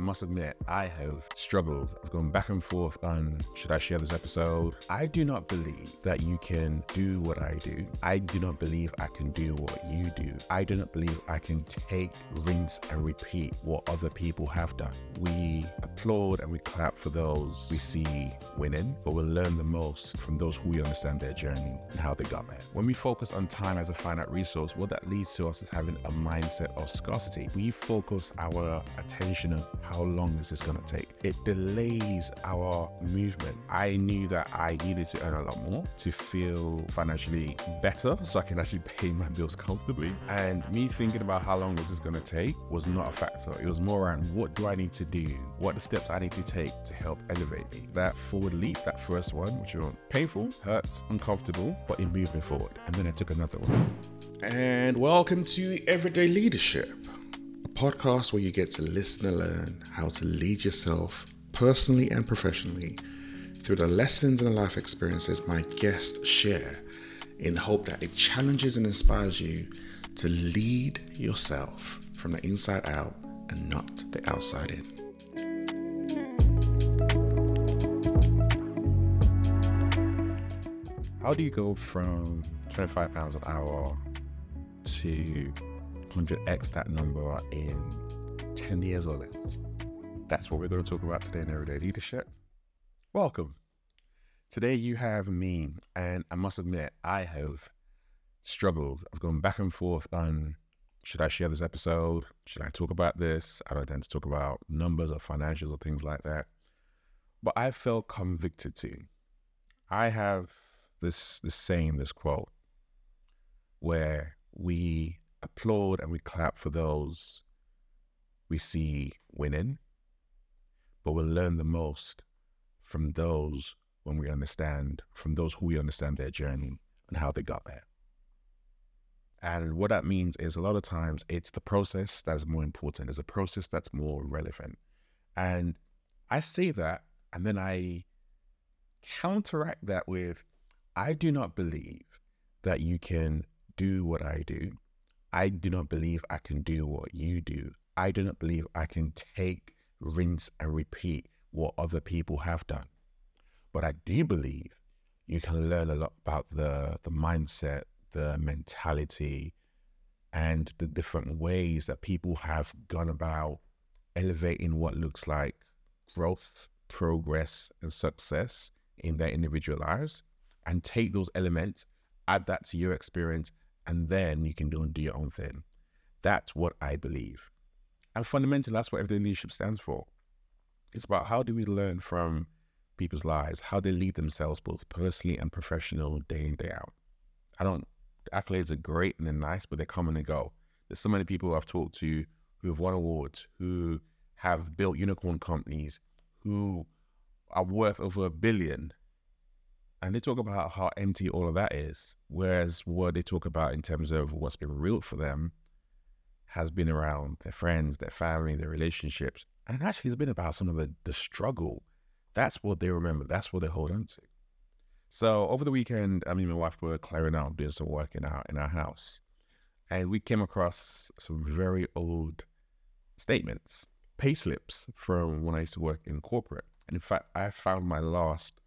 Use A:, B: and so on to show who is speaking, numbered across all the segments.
A: must admit, I have struggled. I've gone back and forth on should I share this episode? I do not believe that you can do what I do. I do not believe I can do what you do. I do not believe I can take, rinse, and repeat what other people have done. We applaud and we clap for those we see winning, but we'll learn the most from those who we understand their journey and how they got there. When we focus on time as a finite resource, what that leads to us is having a mindset of scarcity. We focus our attention on how long is this going to take. It delays our movement. I knew that I needed to earn a lot more to feel financially better so I can actually pay my bills comfortably. And me thinking about how long this is going to take was not a factor. It was more around what do I need to do? What the steps I need to take to help elevate me? That forward leap, that first one, which was painful, hurt, uncomfortable, but it moved me forward. And then I took another one.
B: And welcome to Everyday Leadership, podcast where you get to listen and learn how to lead yourself personally and professionally through the lessons and life experiences my guests share in the hope that it challenges and inspires you to lead yourself from the inside out and not the outside in.
A: How do you go from 25 pounds an hour to 100x that number in 10 years or less? That's what we're going to talk about today in Everyday Leadership. Welcome. Today you have me, and I must admit, I have struggled. I've gone back and forth on should I share this episode? Should I talk about this? I don't tend to talk about numbers or financials or things like that. But I felt convicted to. I have this this saying, this quote, where we applaud and we clap for those we see winning, but we'll learn the most from those when we understand, from those who we understand their journey and how they got there. And what that means is a lot of times it's the process that's more important, it's a process that's more relevant. And I say that, and then I counteract that with I do not believe that you can do what I do. I do not believe I can do what you do. I do not believe I can take, rinse, and repeat what other people have done. But I do believe you can learn a lot about the, the mindset, the mentality, and the different ways that people have gone about elevating what looks like growth, progress, and success in their individual lives and take those elements, add that to your experience, and then you can do and do your own thing. That's what I believe. And fundamentally, that's what everyday leadership stands for. It's about how do we learn from people's lives, how they lead themselves both personally and professional day in, day out. I don't accolades are great and they're nice, but they come and they go. There's so many people I've talked to who have won awards, who have built unicorn companies, who are worth over a billion. And they talk about how empty all of that is. Whereas what they talk about in terms of what's been real for them has been around their friends, their family, their relationships. And actually, it's been about some of the, the struggle. That's what they remember. That's what they hold on to. So over the weekend, I mean, my wife were clearing out, doing some work in our in our house, and we came across some very old statements, pay slips from when I used to work in corporate. And in fact, I found my last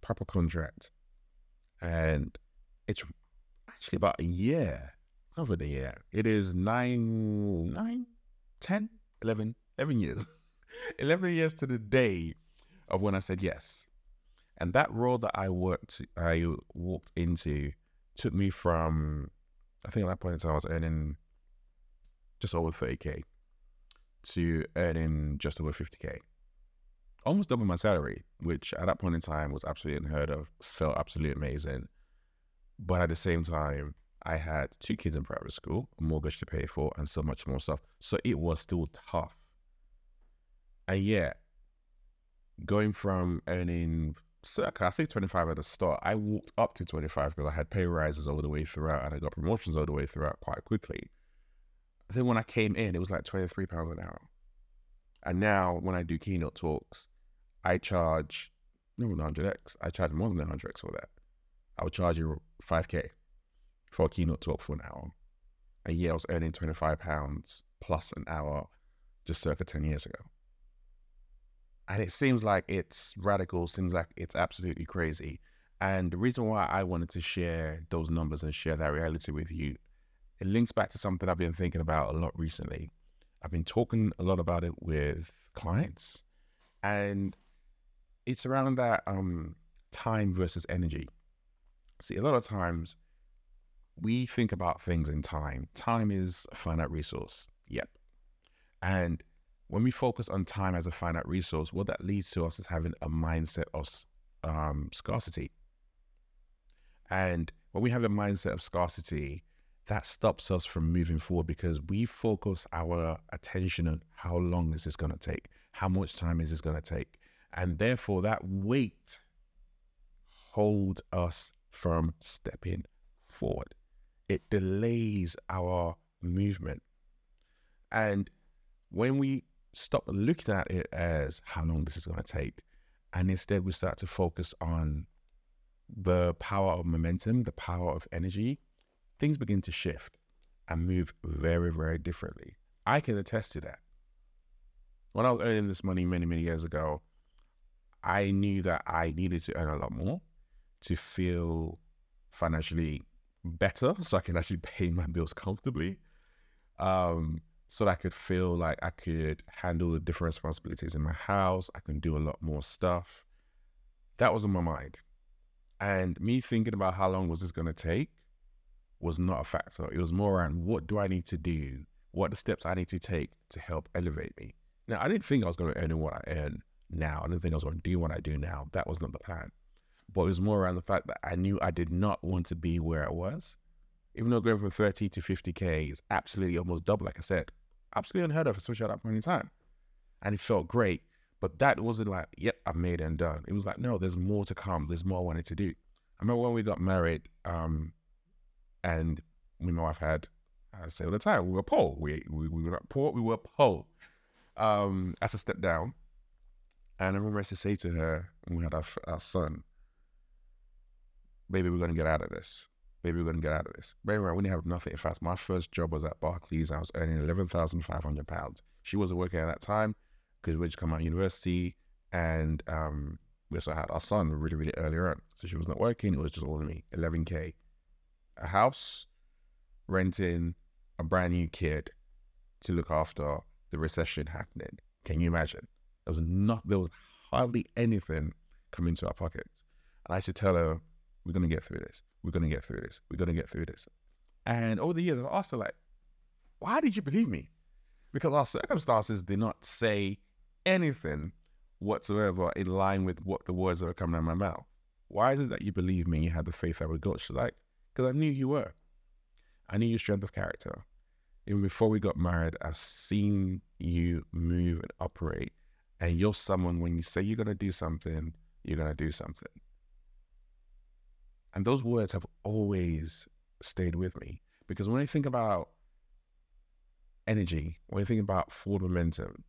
A: proper contract, and it's actually about a year, over the year. It is nine, nine, 10, 11, 11 years, 11 years to the day of when I said yes. And that role that I worked, I walked into, took me from, I think at that point in time I was earning just over 30k to earning just over 50k, almost double my salary, which at that point in time was absolutely unheard of. Felt absolutely amazing, but at the same time, I had two kids in private school, a mortgage to pay for, and so much more stuff. So it was still tough. And yet, going from earning circa, I think 25 at the start. I walked up to 25 because I had pay rises all the way throughout and I got promotions all the way throughout quite quickly. I think when I came in, it was like 23 pounds an hour. And now when I do keynote talks, I charge no 100x. I charge more than 100x for that. I would charge you 5k for a keynote talk for an hour. And yeah, I was earning 25 pounds plus an hour just circa 10 years ago. And it seems like it's radical, seems like it's absolutely crazy. And the reason why I wanted to share those numbers and share that reality with you, it links back to something I've been thinking about a lot recently. I've been talking a lot about it with clients, and it's around that um, time versus energy. See, a lot of times we think about things in time. Time is a finite resource. Yep. And when we focus on time as a finite resource, what that leads to us is having a mindset of um, scarcity. And when we have a mindset of scarcity, that stops us from moving forward because we focus our attention on how long is this going to take? How much time is this going to take? And therefore, that weight holds us from stepping forward. It delays our movement. And when we stop looking at it as how long this is going to take, and instead we start to focus on the power of momentum, the power of energy, things begin to shift and move very, very differently. I can attest to that. When I was earning this money many, many years ago, I knew that I needed to earn a lot more to feel financially better so I can actually pay my bills comfortably. Um, so that I could feel like I could handle the different responsibilities in my house. I can do a lot more stuff. That was in my mind. And me thinking about how long was this going to take was not a factor. It was more around what do I need to do? What are the steps I need to take to help elevate me? Now, I didn't think I was going to earn what I earn now. I didn't think I was going to do what I do now. That was not the plan. But it was more around the fact that I knew I did not want to be where I was. Even though going from 30 to 50K is absolutely almost double, like I said, absolutely unheard of, especially at that point in time. And it felt great. But that wasn't like, yep, I've made and done. It was like, no, there's more to come. There's more I wanted to do. I remember when we got married, um, and we know I've had, I say all the time, we were poor. We, we, we were not poor, we were poor. Um, as a step down. And I remember I used to say to her, when we had our, our son, baby, we're going to get out of this. Baby, we're going to get out of this. Baby, we didn't have nothing. In fact, my first job was at Barclays. I was earning £11,500. She wasn't working at that time because we just come out of university and um, we also had our son really, really early on. So she was not working. It was just all of me, 11K. A house, renting, a brand new kid to look after the recession happening. Can you imagine? There was not, there was hardly anything coming to our pockets. And I to tell her, we're to get through this. We're to get through this. We're to get through this. And over the years, I've asked her, like, why did you believe me? Because our circumstances did not say anything whatsoever in line with what the words that were coming out of my mouth. Why is it that you believe me? You had the faith I would go? She's like, because I knew you were. I knew your strength of character. Even before we got married, I've seen you move and operate. And you're someone, when you say you're going to do something, you're going to do something. And those words have always stayed with me because when I think about energy, when I think about forward momentum,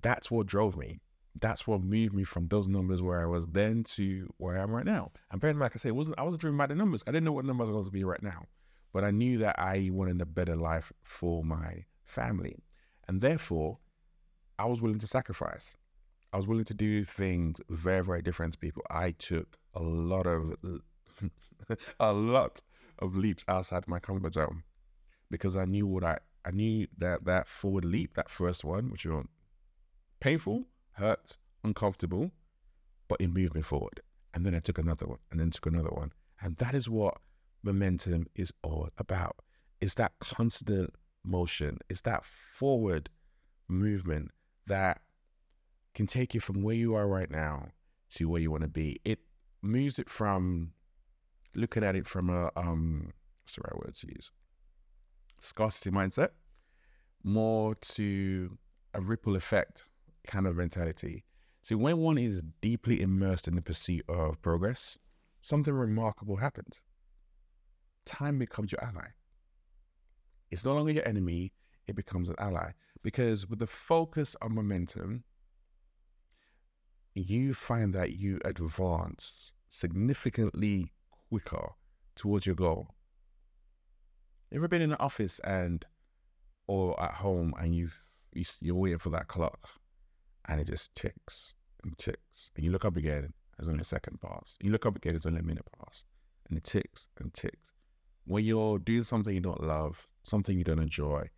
A: that's what drove me. That's what moved me from those numbers where I was then to where I am right now. And apparently, like I said, wasn't I wasn't driven by the numbers. I didn't know what numbers I was going to be right now, but I knew that I wanted a better life for my family, and therefore, I was willing to sacrifice. I was willing to do things very, very different to people. I took a lot of a lot of leaps outside my comfort zone because I knew what I I knew that that forward leap, that first one, which was painful, hurt, uncomfortable, but it moved me forward. And then I took another one, and then took another one, and that is what momentum is all about. It's that constant motion. It's that forward movement that can take you from where you are right now to where you want to be. It moves it from looking at it from a um what's the right word to use? Scarcity mindset, more to a ripple effect kind of mentality. See, when one is deeply immersed in the pursuit of progress, something remarkable happens. Time becomes your ally. It's no longer your enemy, it becomes an ally. Because with the focus on momentum, you find that you advance significantly quicker towards your goal. Ever been in an office and or at home and you you're waiting for that clock and it just ticks and ticks. And you look up again, there's only a second pass. You look up again, there's only a minute pass. And it ticks and ticks. When you're doing something you don't love, something you don't enjoy,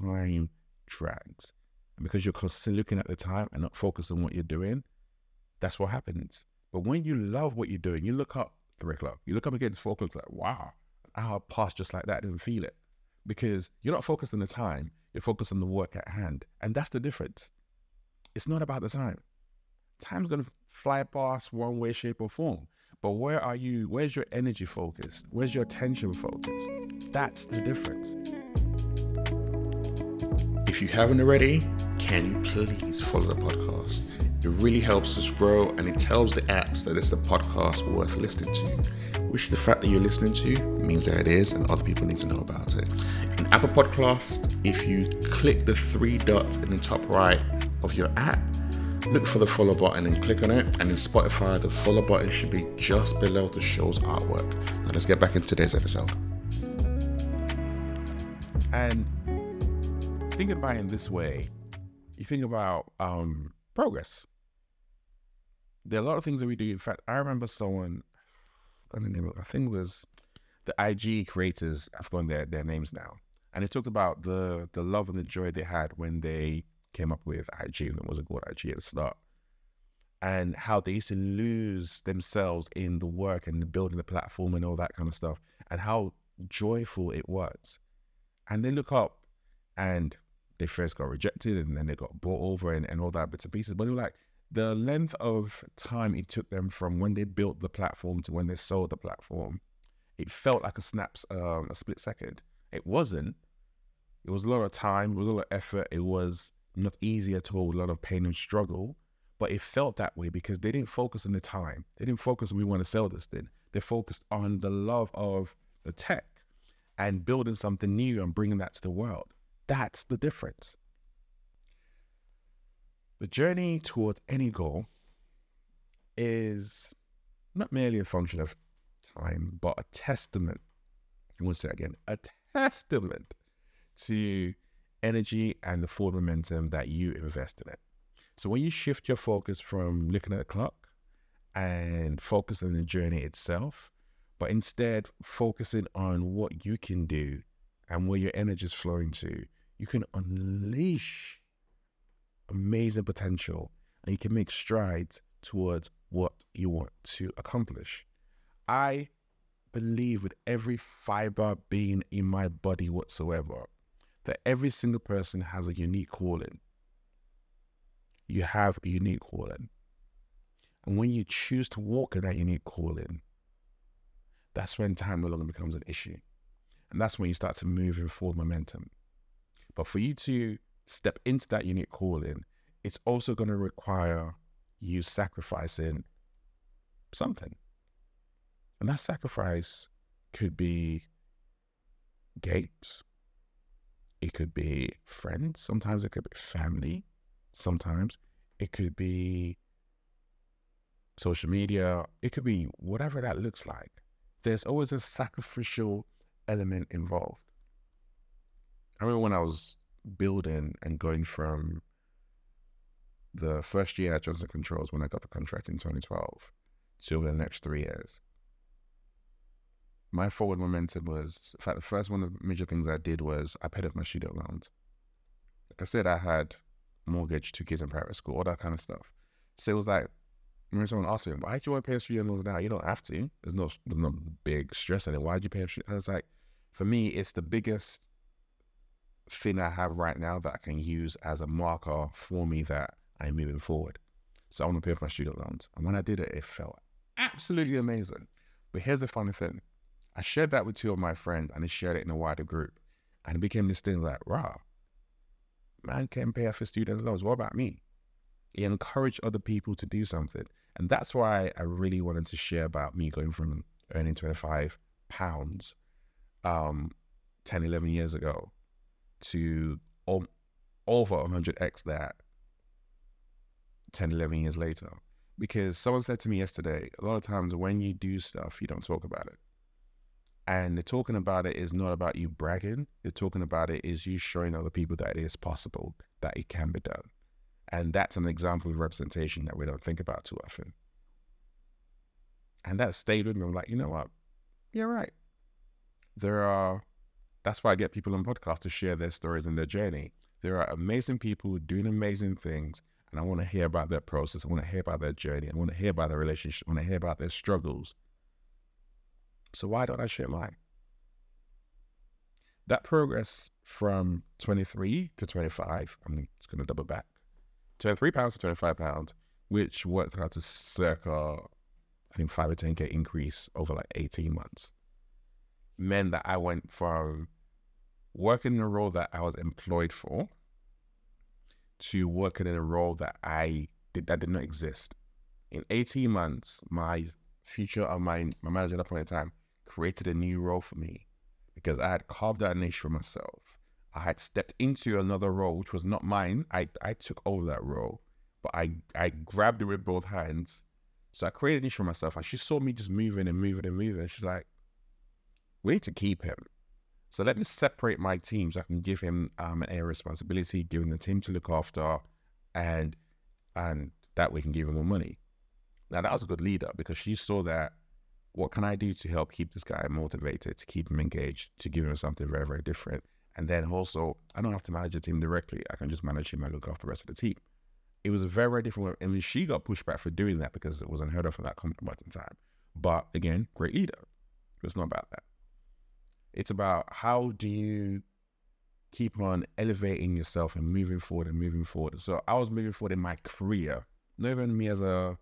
A: time drags. And because you're constantly looking at the time and not focused on what you're doing, that's what happens. But when you love what you're doing, you look up three o'clock, you look up again, it's four o'clock, it's like, wow, an hour passed just like that, I didn't feel it. Because you're not focused on the time, you're focused on the work at hand. And that's the difference. It's not about the time. Time's going to fly past one way, shape, or form. But where are you? Where's your energy focused? Where's your attention focused? That's the difference.
B: If you haven't already, can you please follow the podcast? It really helps us grow and it tells the apps that it's a podcast worth listening to, which the fact that you're listening to means that it is and other people need to know about it. In Apple Podcast, if you click the three dots in the top right of your app, look for the follow button and click on it. And in Spotify, the follow button should be just below the show's artwork. Now let's get back into today's episode.
A: And thinking about it in this way, you think about um, progress. There are a lot of things that we do. In fact, I remember someone, I don't know, I think it was the IG creators, I've gone their, their names now. And it talked about the the love and the joy they had when they came up with IG, and it wasn't called IG at the start. And how they used to lose themselves in the work and building the platform and all that kind of stuff, and how joyful it was. And they look up and they first got rejected and then they got bought over and, and all that bits and pieces. But they were like, the length of time it took them from when they built the platform to when they sold the platform, it felt like a snaps, um, a split second. It wasn't. It was a lot of time. It was a lot of effort. It was not easy at all. A lot of pain and struggle. But it felt that way because they didn't focus on the time. They didn't focus on we want to sell this thing. They focused on the love of the tech and building something new and bringing that to the world. That's the difference. The journey towards any goal is not merely a function of time, but a testament. I want to say again a testament to energy and the forward momentum that you invest in it. So when you shift your focus from looking at the clock and focus on the journey itself, but instead focusing on what you can do and where your energy is flowing to, you can unleash amazing potential and you can make strides towards what you want to accomplish. I believe with every fiber being in my body whatsoever that every single person has a unique calling. You have a unique calling. And when you choose to walk in that unique calling, that's when time no longer becomes an issue. And that's when you start to move in forward momentum. But for you to step into that unique calling, it's also going to require you sacrificing something. And that sacrifice could be games, it could be friends, sometimes it could be family, sometimes it could be social media, it could be whatever that looks like. There's always a sacrificial element involved. I remember when I was building and going from the first year at Johnson Controls when I got the contract in 2012 to over the next three years. My forward momentum was, in fact, the first one of the major things I did was I paid off my student loans. Like I said, I had mortgage, two kids in private school, all that kind of stuff. So it was like, when someone asked me, why do you want to pay off student loans now? You don't have to. There's no, there's no big stress in it. Why did you pay off? I was like, for me, it's the biggest thing I have right now that I can use as a marker for me that I'm moving forward. So I want to pay off my student loans. And when I did it, it felt absolutely amazing. But here's the funny thing. I shared that with two of my friends and they shared it in a wider group. And it became this thing like, rah, man can pay off his student loans. What about me? It encouraged other people to do something. And that's why I really wanted to share about me going from earning 25 pounds um, 10, 11 years ago to over 100x that 10, 11 years later. Because someone said to me yesterday, a lot of times when you do stuff, you don't talk about it. And the talking about it is not about you bragging. The talking about it is you showing other people that it is possible, that it can be done. And that's an example of representation that we don't think about too often. And that stayed with me. I'm like, you know what? You're right. There are, that's why I get people on podcasts to share their stories and their journey. There are amazing people doing amazing things. And I want to hear about their process. I want to hear about their journey. I want to hear about their relationship. I want to hear about their struggles. So why don't I share mine? That progress from 23 to 25, I'm just going to double back. 23 pounds to 25 pounds, which worked out to circa, I think, 5 or 10K increase over like 18 months, meant that I went from working in a role that I was employed for to working in a role that I did that did not exist. In 18 months, my future of my my manager at that point in time created a new role for me because I had carved out a niche for myself. I had stepped into another role which was not mine. I, I took over that role, but I, I grabbed it with both hands. So I created a niche for myself. And she saw me just moving and moving and moving. And she's like, we need to keep him. So let me separate my team so I can give him um, an of responsibility, him the team to look after, and and that we can give him more money. Now that was a good leader because she saw that what can I do to help keep this guy motivated, to keep him engaged, to give him something very, very different. And then also, I don't have to manage the team directly. I can just manage him and look after the rest of the team. It was a very, very different way. I mean, she got pushed back for doing that because it was unheard of for that point in time. But again, great leader. It's not about that. It's about how do you keep on elevating yourself and moving forward and moving forward. So I was moving forward in my career, not even me as a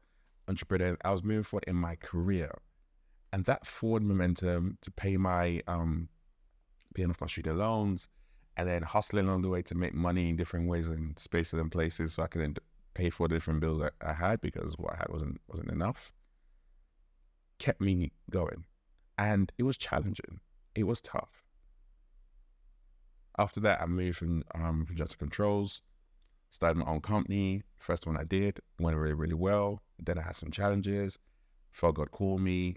A: entrepreneur. I was moving forward in my career, and that forward momentum to pay my um, paying off my student loans, and then hustling along the way to make money in different ways and spaces and places, so I could pay for the different bills that I had because what I had wasn't wasn't enough. Kept me going, and it was challenging. It was tough. After that, I moved from um, from Johnson Controls, started my own company. First one I did went really really well. Then I had some challenges. Felt God called me.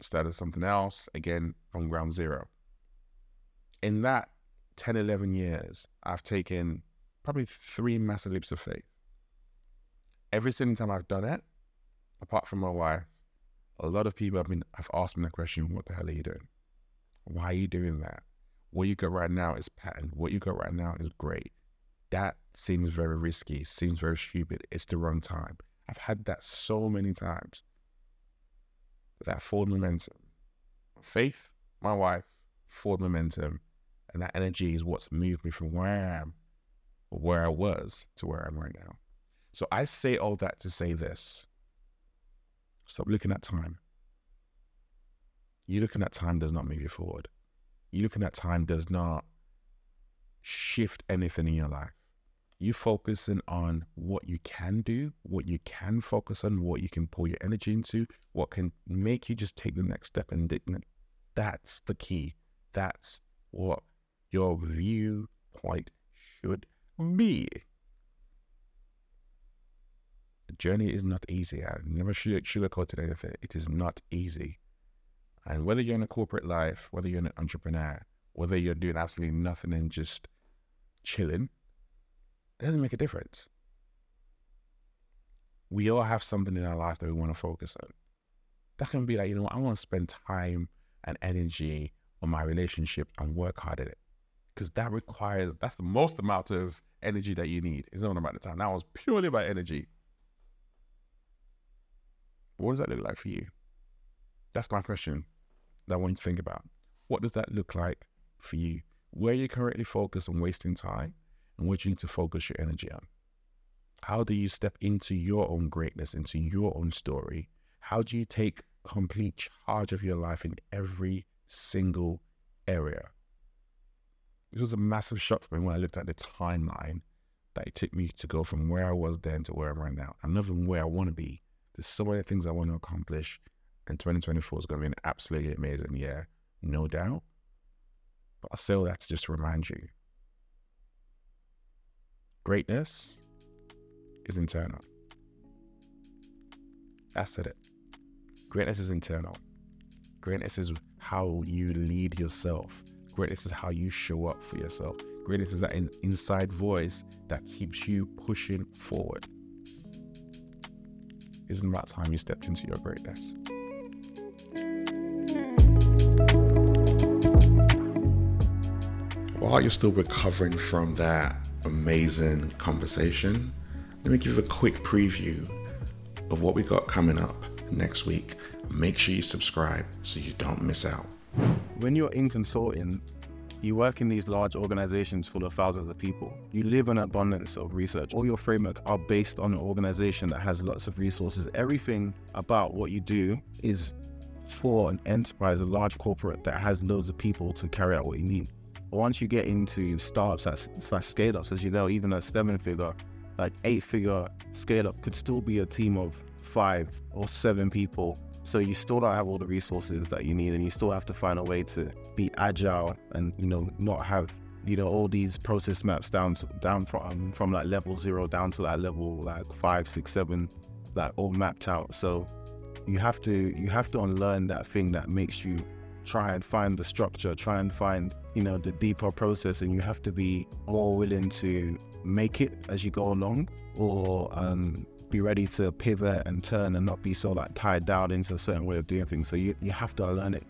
A: Started something else again from ground zero in that 10, 11 years, I've taken probably three massive leaps of faith. Every single time I've done it, apart from my wife, a lot of people have been have asked me the question, what the hell are you doing? Why are you doing that? What you got right now is patent. What you got right now is great. That seems very risky, seems very stupid. It's the wrong time. I've had that so many times. That forward momentum. Faith, my wife, forward momentum, and that energy is what's moved me from where I am, or where I was, to where I am right now. So I say all that to say this stop looking at time. You looking at time does not move you forward. You looking at time does not shift anything in your life. You focusing on what you can do, what you can focus on, what you can pour your energy into, what can make you just take the next step. And that's the key. That's what your viewpoint should be. The journey is not easy. I never sugarcoated anything. It is not easy. And whether you're in a corporate life, whether you're an entrepreneur, whether you're doing absolutely nothing and just chilling, it doesn't make a difference. We all have something in our life that we want to focus on. That can be like, you know, I want to spend time and energy on my relationship and work hard at it because that requires that's the most amount of energy that you need. It's not about the time. That was purely about energy. What does that look like for you? That's my question that I want you to think about. What does that look like for you? Where you currently focus on wasting time and what you need to focus your energy on? How do you step into your own greatness, into your own story? How do you take complete charge of your life in every single area? This was a massive shock for me when I looked at the timeline that it took me to go from where I was then to where I'm right now. I'm not even where I want to be. There's so many things I want to accomplish, and 2024 is going to be an absolutely amazing year, no doubt. But I'll say all that to just remind you greatness is internal. Said it. Greatness is internal. Greatness is how you lead yourself Greatness is how you show up for yourself. Greatness is that in, inside voice that keeps you pushing forward. Isn't that time you stepped into your greatness?
B: While you're still recovering from that amazing conversation, let me give a quick preview of what we got coming up next week. Make sure you subscribe so you don't miss out.
A: When you're in consulting, you work in these large organizations full of thousands of people. You live in abundance of research. All your frameworks are based on an organization that has lots of resources. Everything about what you do is for an enterprise, a large corporate that has loads of people to carry out what you need. Once you get into startups slash scale ups, as you know, even a seven figure, like eight figure scale up could still be a team of five or seven people so you still don't have all the resources that you need, and you still have to find a way to be agile and you know not have you know all these process maps down to, down from um, from like level zero down to like level like five, six, seven, like all mapped out. So you have to you have to unlearn that thing that makes you try and find the structure, try and find you know the deeper process, and you have to be more willing to make it as you go along, or um, be ready to pivot and turn and not be so like tied down into a certain way of doing things. So you, you have to learn it